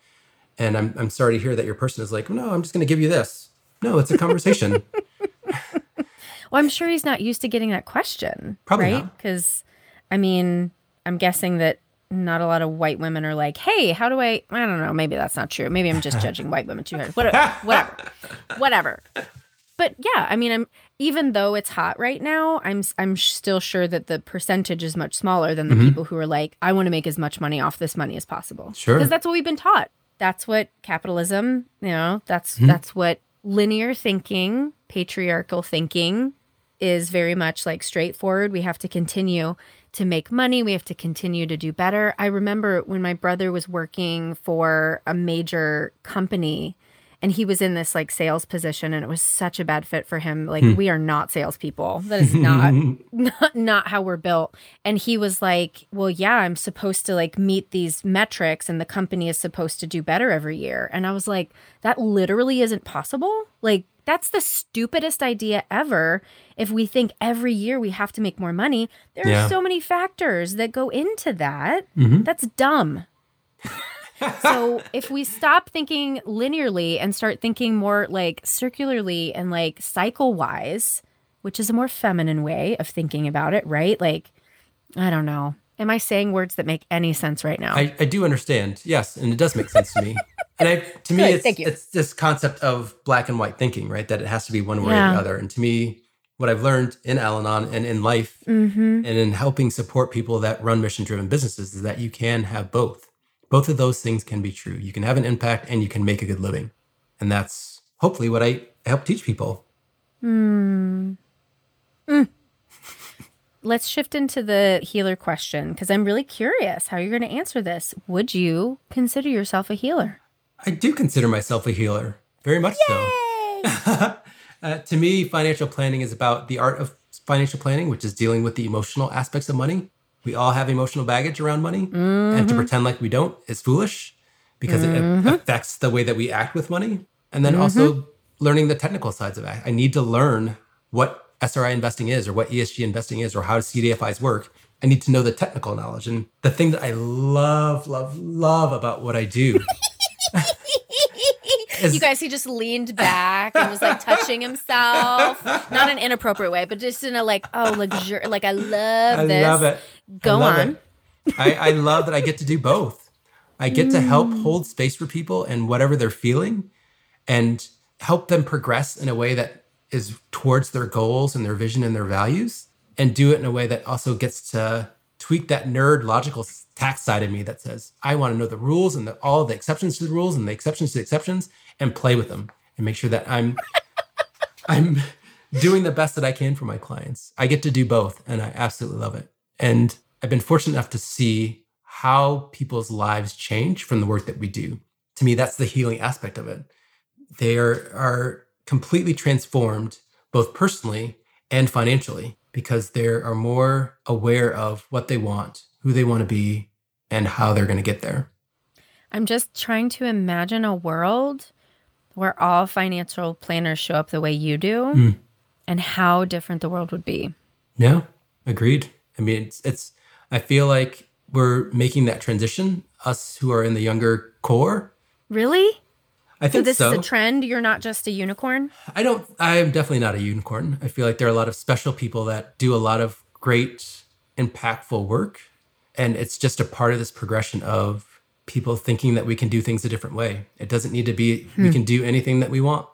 And I'm, I'm sorry to hear that your person is like, no, I'm just going to give you this. No, it's a conversation. well, I'm sure he's not used to getting that question. Probably right? Because, I mean, I'm guessing that not a lot of white women are like, hey, how do I? I don't know. Maybe that's not true. Maybe I'm just judging white women too hard. Whatever. Whatever. Whatever. But yeah, I mean, I'm even though it's hot right now, I'm I'm still sure that the percentage is much smaller than the mm-hmm. people who are like, I want to make as much money off this money as possible. Sure. Because that's what we've been taught. That's what capitalism, you know, that's mm-hmm. that's what linear thinking, patriarchal thinking is very much like straightforward. We have to continue to make money. We have to continue to do better. I remember when my brother was working for a major company and he was in this like sales position and it was such a bad fit for him like hmm. we are not salespeople that is not, not not how we're built and he was like well yeah i'm supposed to like meet these metrics and the company is supposed to do better every year and i was like that literally isn't possible like that's the stupidest idea ever if we think every year we have to make more money there yeah. are so many factors that go into that mm-hmm. that's dumb so if we stop thinking linearly and start thinking more like circularly and like cycle wise, which is a more feminine way of thinking about it, right? Like, I don't know. Am I saying words that make any sense right now? I, I do understand. Yes. And it does make sense to me. And I, to me, it's, it's this concept of black and white thinking, right? That it has to be one way yeah. or the other. And to me, what I've learned in Al Anon and in life mm-hmm. and in helping support people that run mission driven businesses is that you can have both both of those things can be true. You can have an impact and you can make a good living. And that's hopefully what I help teach people. Hmm. Mm. Let's shift into the healer question because I'm really curious how you're going to answer this. Would you consider yourself a healer? I do consider myself a healer, very much Yay! so. uh, to me, financial planning is about the art of financial planning, which is dealing with the emotional aspects of money we all have emotional baggage around money. Mm-hmm. And to mm-hmm. pretend like we don't is foolish because mm-hmm. it affects the way that we act with money. And then mm-hmm. also learning the technical sides of it. I need to learn what SRI investing is or what ESG investing is or how CDFIs work. I need to know the technical knowledge. And the thing that I love, love, love about what I do Is, you guys, he just leaned back and was like touching himself, not in an inappropriate way, but just in a like, oh, luxur, like I love this. I this. love it. Go love on. It. I, I love that I get to do both. I get to help mm. hold space for people and whatever they're feeling, and help them progress in a way that is towards their goals and their vision and their values, and do it in a way that also gets to tweak that nerd logical tax side of me that says I want to know the rules and the, all the exceptions to the rules and the exceptions to the exceptions and play with them and make sure that I'm I'm doing the best that I can for my clients. I get to do both and I absolutely love it. And I've been fortunate enough to see how people's lives change from the work that we do. To me, that's the healing aspect of it. They are, are completely transformed, both personally and financially, because they are more aware of what they want, who they want to be, and how they're going to get there. I'm just trying to imagine a world where all financial planners show up the way you do mm. and how different the world would be. Yeah, agreed. I mean, it's, it's, I feel like we're making that transition, us who are in the younger core. Really? I think so. This so. is a trend. You're not just a unicorn. I don't. I am definitely not a unicorn. I feel like there are a lot of special people that do a lot of great, impactful work, and it's just a part of this progression of people thinking that we can do things a different way. It doesn't need to be, hmm. we can do anything that we want.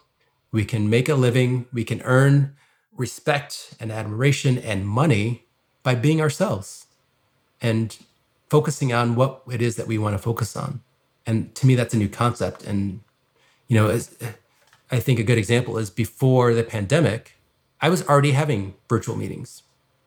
We can make a living, we can earn respect and admiration and money by being ourselves and focusing on what it is that we want to focus on. And to me, that's a new concept. And, you know, I think a good example is before the pandemic, I was already having virtual meetings.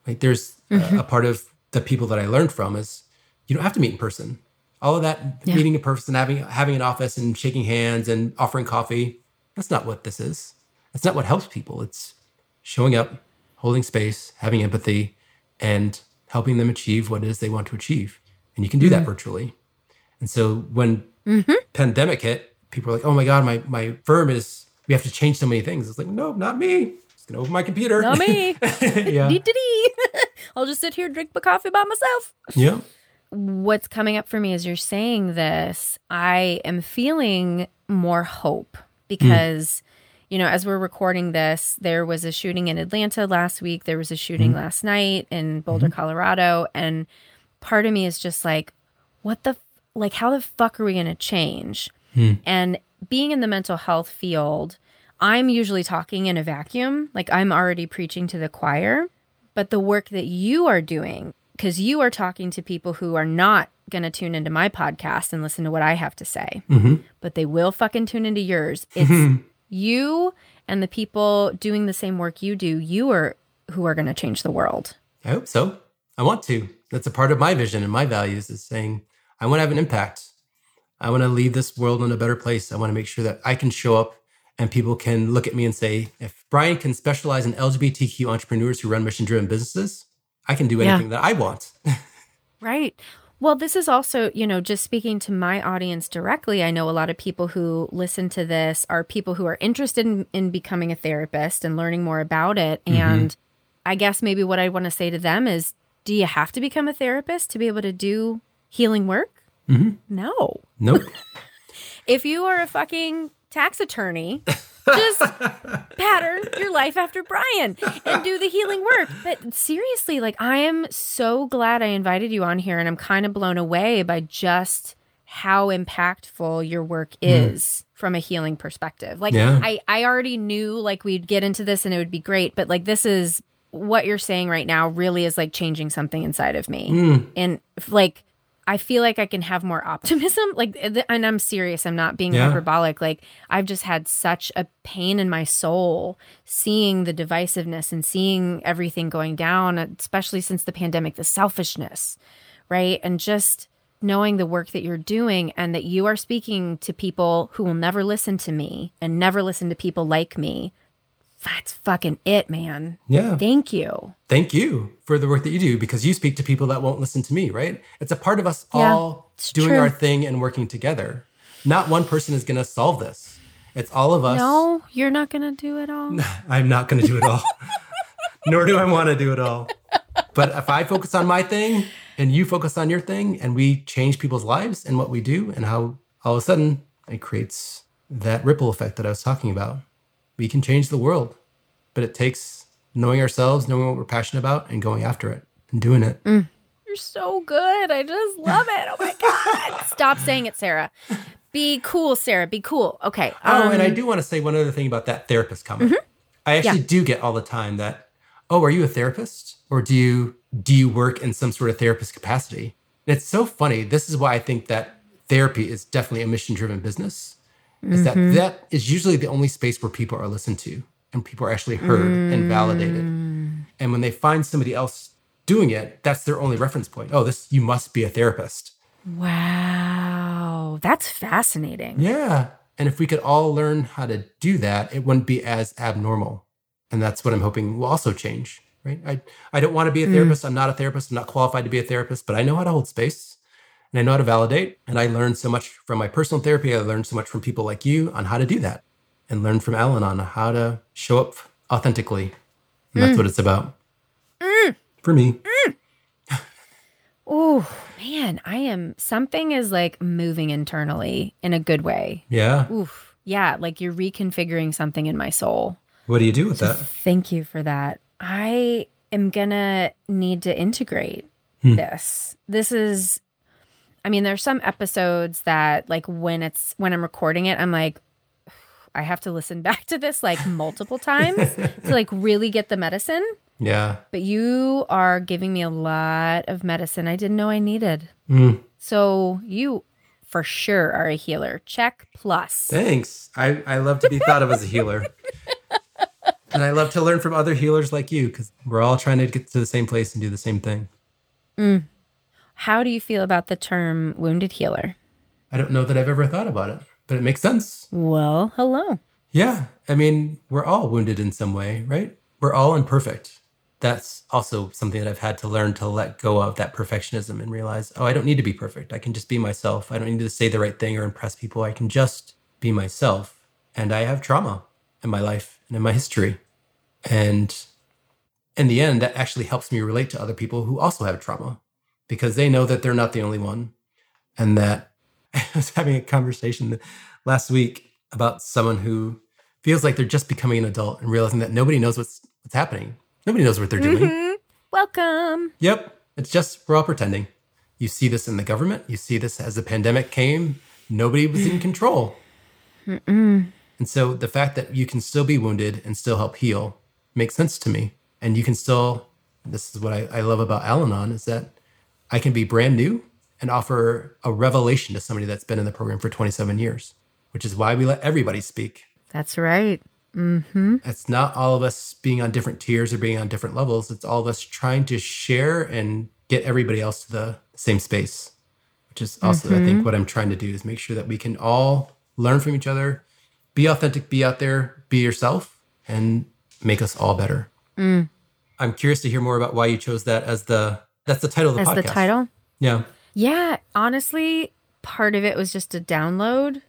Like there's mm-hmm. a, a, part of the people that I learned from is you don't have to meet in person. All of that yeah. meeting in person, having having an office and shaking hands and offering coffee, that's not what this is. That's not what helps people. It's showing up, holding space, having empathy, and helping them achieve what it is they want to achieve. And you can do mm-hmm. that virtually. And so when mm-hmm. pandemic hit, people are like, "Oh my god, my my firm is we have to change so many things." It's like, "No, not me. Just gonna open my computer. Not me. yeah. I'll just sit here drink my coffee by myself." Yeah. What's coming up for me as you're saying this, I am feeling more hope because mm you know, as we're recording this, there was a shooting in Atlanta last week. There was a shooting mm-hmm. last night in Boulder, mm-hmm. Colorado. And part of me is just like, what the, like, how the fuck are we going to change? Mm. And being in the mental health field, I'm usually talking in a vacuum. Like, I'm already preaching to the choir. But the work that you are doing, because you are talking to people who are not going to tune into my podcast and listen to what I have to say, mm-hmm. but they will fucking tune into yours. It's you and the people doing the same work you do, you are who are going to change the world. I hope so. I want to. That's a part of my vision and my values is saying, I want to have an impact. I want to leave this world in a better place. I want to make sure that I can show up and people can look at me and say, if Brian can specialize in LGBTQ entrepreneurs who run mission driven businesses, I can do anything yeah. that I want. right. Well, this is also, you know, just speaking to my audience directly. I know a lot of people who listen to this are people who are interested in, in becoming a therapist and learning more about it. Mm-hmm. And I guess maybe what I want to say to them is do you have to become a therapist to be able to do healing work? Mm-hmm. No. Nope. if you are a fucking tax attorney, just pattern your life after Brian and do the healing work. But seriously, like I am so glad I invited you on here and I'm kind of blown away by just how impactful your work hmm. is mm. from a healing perspective. Like yeah. I I already knew like we'd get into this and it would be great, but like this is what you're saying right now really is like changing something inside of me. Mm. And like I feel like I can have more optimism. Like, and I'm serious. I'm not being yeah. hyperbolic. Like, I've just had such a pain in my soul seeing the divisiveness and seeing everything going down, especially since the pandemic, the selfishness, right? And just knowing the work that you're doing and that you are speaking to people who will never listen to me and never listen to people like me that's fucking it, man. Yeah. Thank you. Thank you for the work that you do because you speak to people that won't listen to me, right? It's a part of us yeah, all doing true. our thing and working together. Not one person is going to solve this. It's all of us. No, you're not going to do it all. I'm not going to do it all. Nor do I want to do it all. But if I focus on my thing and you focus on your thing and we change people's lives and what we do and how all of a sudden it creates that ripple effect that I was talking about we can change the world. But it takes knowing ourselves, knowing what we're passionate about, and going after it and doing it. Mm. You're so good. I just love it. Oh my God. Stop saying it, Sarah. Be cool, Sarah. Be cool. Okay. Um, oh, and I um, do want to say one other thing about that therapist comment. Mm-hmm. I actually yeah. do get all the time that, oh, are you a therapist? Or do you do you work in some sort of therapist capacity? And it's so funny. This is why I think that therapy is definitely a mission driven business is mm-hmm. that that is usually the only space where people are listened to and people are actually heard mm. and validated. Mm. And when they find somebody else doing it, that's their only reference point. Oh, this you must be a therapist. Wow, that's fascinating. Yeah. And if we could all learn how to do that, it wouldn't be as abnormal. And that's what I'm hoping will also change, right? I, I don't want to be a mm. therapist. Mm. I'm not a therapist. I'm not qualified to be a therapist, but I know how to hold space and I know how to validate. And I learned so much from my personal therapy. I learned so much from people like you on how to do that and learn from Al Anon how to show up authentically. And that's mm. what it's about mm. for me. Mm. oh, man. I am, something is like moving internally in a good way. Yeah. Oof. Yeah. Like you're reconfiguring something in my soul. What do you do with so that? Thank you for that. I am going to need to integrate hmm. this. This is I mean, there's some episodes that like when it's when I'm recording it, I'm like, I have to listen back to this like multiple times to like really get the medicine. Yeah. But you are giving me a lot of medicine I didn't know I needed. Mm. So you for sure are a healer. Check plus. Thanks. I, I love to be thought of as a healer. and I love to learn from other healers like you because we're all trying to get to the same place and do the same thing. Mm. How do you feel about the term wounded healer? I don't know that I've ever thought about it, but it makes sense. Well, hello. Yeah. I mean, we're all wounded in some way, right? We're all imperfect. That's also something that I've had to learn to let go of that perfectionism and realize, oh, I don't need to be perfect. I can just be myself. I don't need to say the right thing or impress people. I can just be myself. And I have trauma in my life and in my history. And in the end, that actually helps me relate to other people who also have trauma because they know that they're not the only one. And that I was having a conversation last week about someone who feels like they're just becoming an adult and realizing that nobody knows what's what's happening. Nobody knows what they're doing. Mm-hmm. Welcome. Yep. It's just we're all pretending. You see this in the government. You see this as the pandemic came. Nobody was in control. Mm-mm. And so the fact that you can still be wounded and still help heal makes sense to me. And you can still, this is what I, I love about Al Anon, is that I can be brand new and offer a revelation to somebody that's been in the program for 27 years, which is why we let everybody speak. That's right. Mm-hmm. It's not all of us being on different tiers or being on different levels. It's all of us trying to share and get everybody else to the same space, which is also, mm-hmm. I think, mm-hmm. what I'm trying to do is make sure that we can all learn from each other, be authentic, be out there, be yourself, and make us all better. Mm. I'm curious to hear more about why you chose that as the that's the title of the as podcast. the title. Yeah. Yeah. Honestly, part of it was just a download.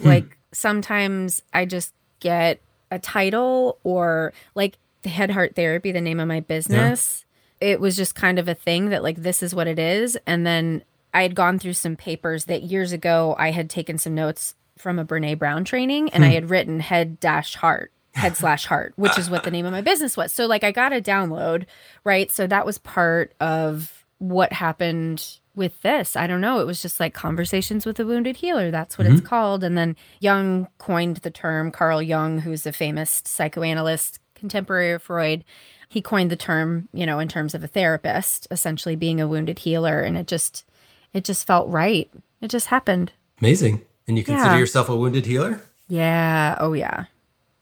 Hmm. Like sometimes I just get a title or like the head heart therapy, the name of my business. Yeah. It was just kind of a thing that like this is what it is. And then I had gone through some papers that years ago I had taken some notes from a Brene Brown training and hmm. I had written head dash heart head slash heart, which is what the name of my business was. So like I got a download, right? So that was part of what happened with this. I don't know. It was just like conversations with a wounded healer. That's what mm-hmm. it's called. And then Jung coined the term, Carl Jung, who's a famous psychoanalyst, contemporary of Freud. He coined the term, you know, in terms of a therapist, essentially being a wounded healer. And it just, it just felt right. It just happened. Amazing. And you consider yeah. yourself a wounded healer? Yeah. Oh, yeah,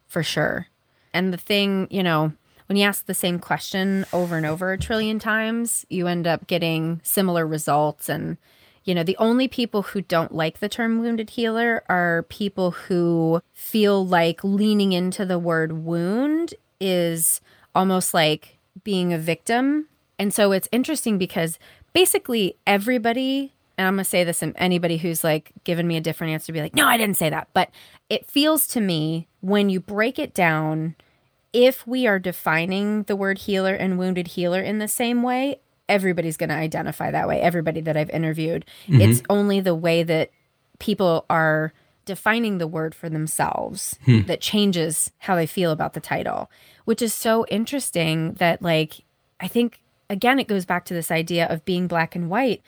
for sure. And the thing, you know, when you ask the same question over and over a trillion times, you end up getting similar results. And, you know, the only people who don't like the term wounded healer are people who feel like leaning into the word wound is almost like being a victim. And so it's interesting because basically everybody and I'm gonna say this, and anybody who's like given me a different answer, be like, no, I didn't say that. But it feels to me when you break it down if we are defining the word healer and wounded healer in the same way, everybody's going to identify that way. Everybody that I've interviewed. Mm-hmm. It's only the way that people are defining the word for themselves hmm. that changes how they feel about the title, which is so interesting that, like, I think, again, it goes back to this idea of being black and white.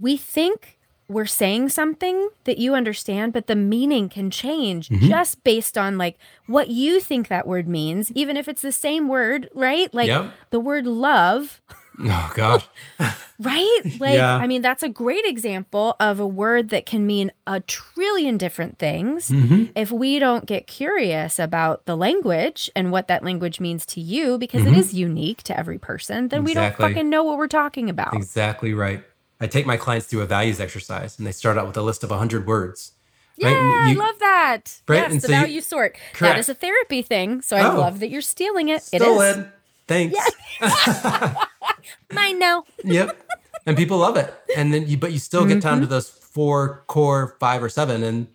We think we're saying something that you understand, but the meaning can change mm-hmm. just based on like what you think that word means, even if it's the same word, right? Like yep. the word love. Oh gosh. right? Like yeah. I mean that's a great example of a word that can mean a trillion different things. Mm-hmm. If we don't get curious about the language and what that language means to you because mm-hmm. it is unique to every person, then exactly. we don't fucking know what we're talking about. Exactly right. I take my clients through a values exercise and they start out with a list of 100 words. Yeah, right? you, I love that. Right? Yes, and the so value you, sort. Correct. That is a therapy thing. So I oh, love that you're stealing it. Stolen. It is. Thanks. Yeah. Mine now. yep. And people love it. And then you, but you still get mm-hmm. down to mm-hmm. those four core, five or seven, and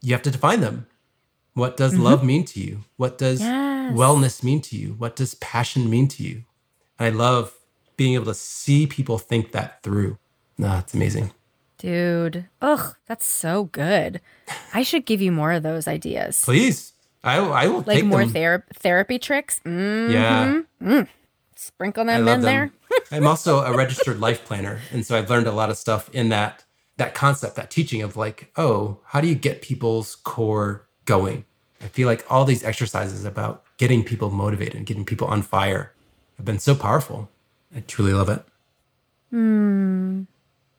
you have to define them. What does mm-hmm. love mean to you? What does yes. wellness mean to you? What does passion mean to you? And I love being able to see people think that through. No, it's amazing. Dude. Ugh, that's so good. I should give you more of those ideas. Please. I, I will like more thera- therapy tricks. Mm-hmm. Yeah. Mm. Sprinkle them in them. there. I'm also a registered life planner, and so I've learned a lot of stuff in that that concept, that teaching of like, oh, how do you get people's core going? I feel like all these exercises about getting people motivated and getting people on fire have been so powerful. I truly love it. Hmm.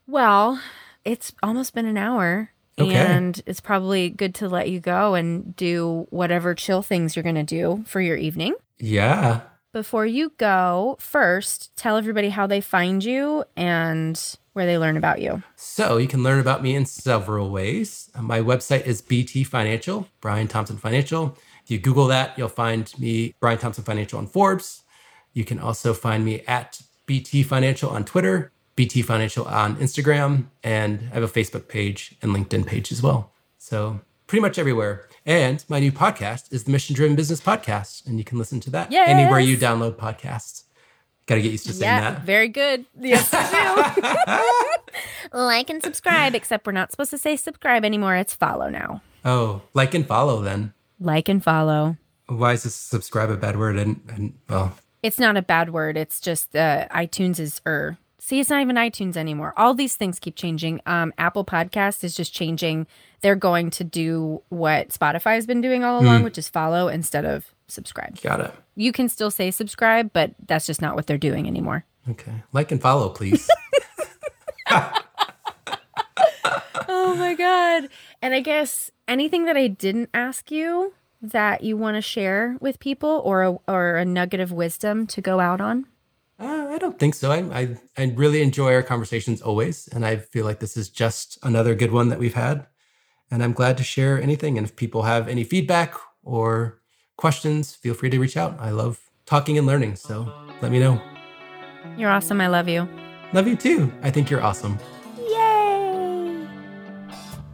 Well, it's almost been an hour. Okay. And it's probably good to let you go and do whatever chill things you're going to do for your evening. Yeah. Before you go, first tell everybody how they find you and where they learn about you. So you can learn about me in several ways. Uh, my website is BT Financial, Brian Thompson Financial. If you Google that, you'll find me, Brian Thompson Financial on Forbes. You can also find me at BT Financial on Twitter, BT Financial on Instagram, and I have a Facebook page and LinkedIn page as well. So pretty much everywhere. And my new podcast is the Mission Driven Business Podcast, and you can listen to that Yes. anywhere you download podcasts. Got to get used to saying yeah, that. very good. Yes, you do. like and subscribe, except we're not supposed to say subscribe anymore. It's follow now. Oh, like and follow then. Like and follow. Why is this subscribe a bad word? And, and well, It's not a bad word. It's just uh, iTunes is er. See, it's not even iTunes anymore. All these things keep changing. Um, Apple Podcast is just changing. They're going to do what Spotify has been doing all along, which is follow instead of subscribe. got it. You can still say subscribe, but that's just not what they're doing anymore. Okay. Like and follow, please. Oh my god. And I guess anything that I didn't ask you that you want to share with people or a, or a nugget of wisdom to go out on? Uh, I don't think so. I, I, I really enjoy our conversations always. And I feel like this is just another good one that we've had. And I'm glad to share anything. And if people have any feedback or questions, feel free to reach out. I love talking and learning. So let me know. You're awesome. I love you. Love you too. I think you're awesome. Yay!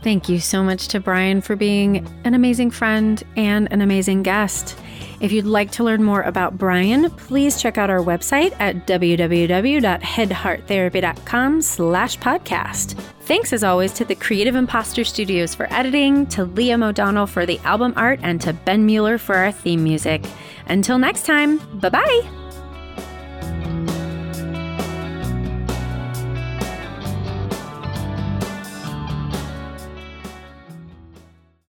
Thank you so much to Brian for being an amazing friend and an amazing guest. If you'd like to learn more about Brian, please check out our website at www.headhearttherapy.com slash podcast. Thanks as always to the Creative Imposter Studios for editing, to Liam O'Donnell for the album art, and to Ben Mueller for our theme music. Until next time, bye-bye!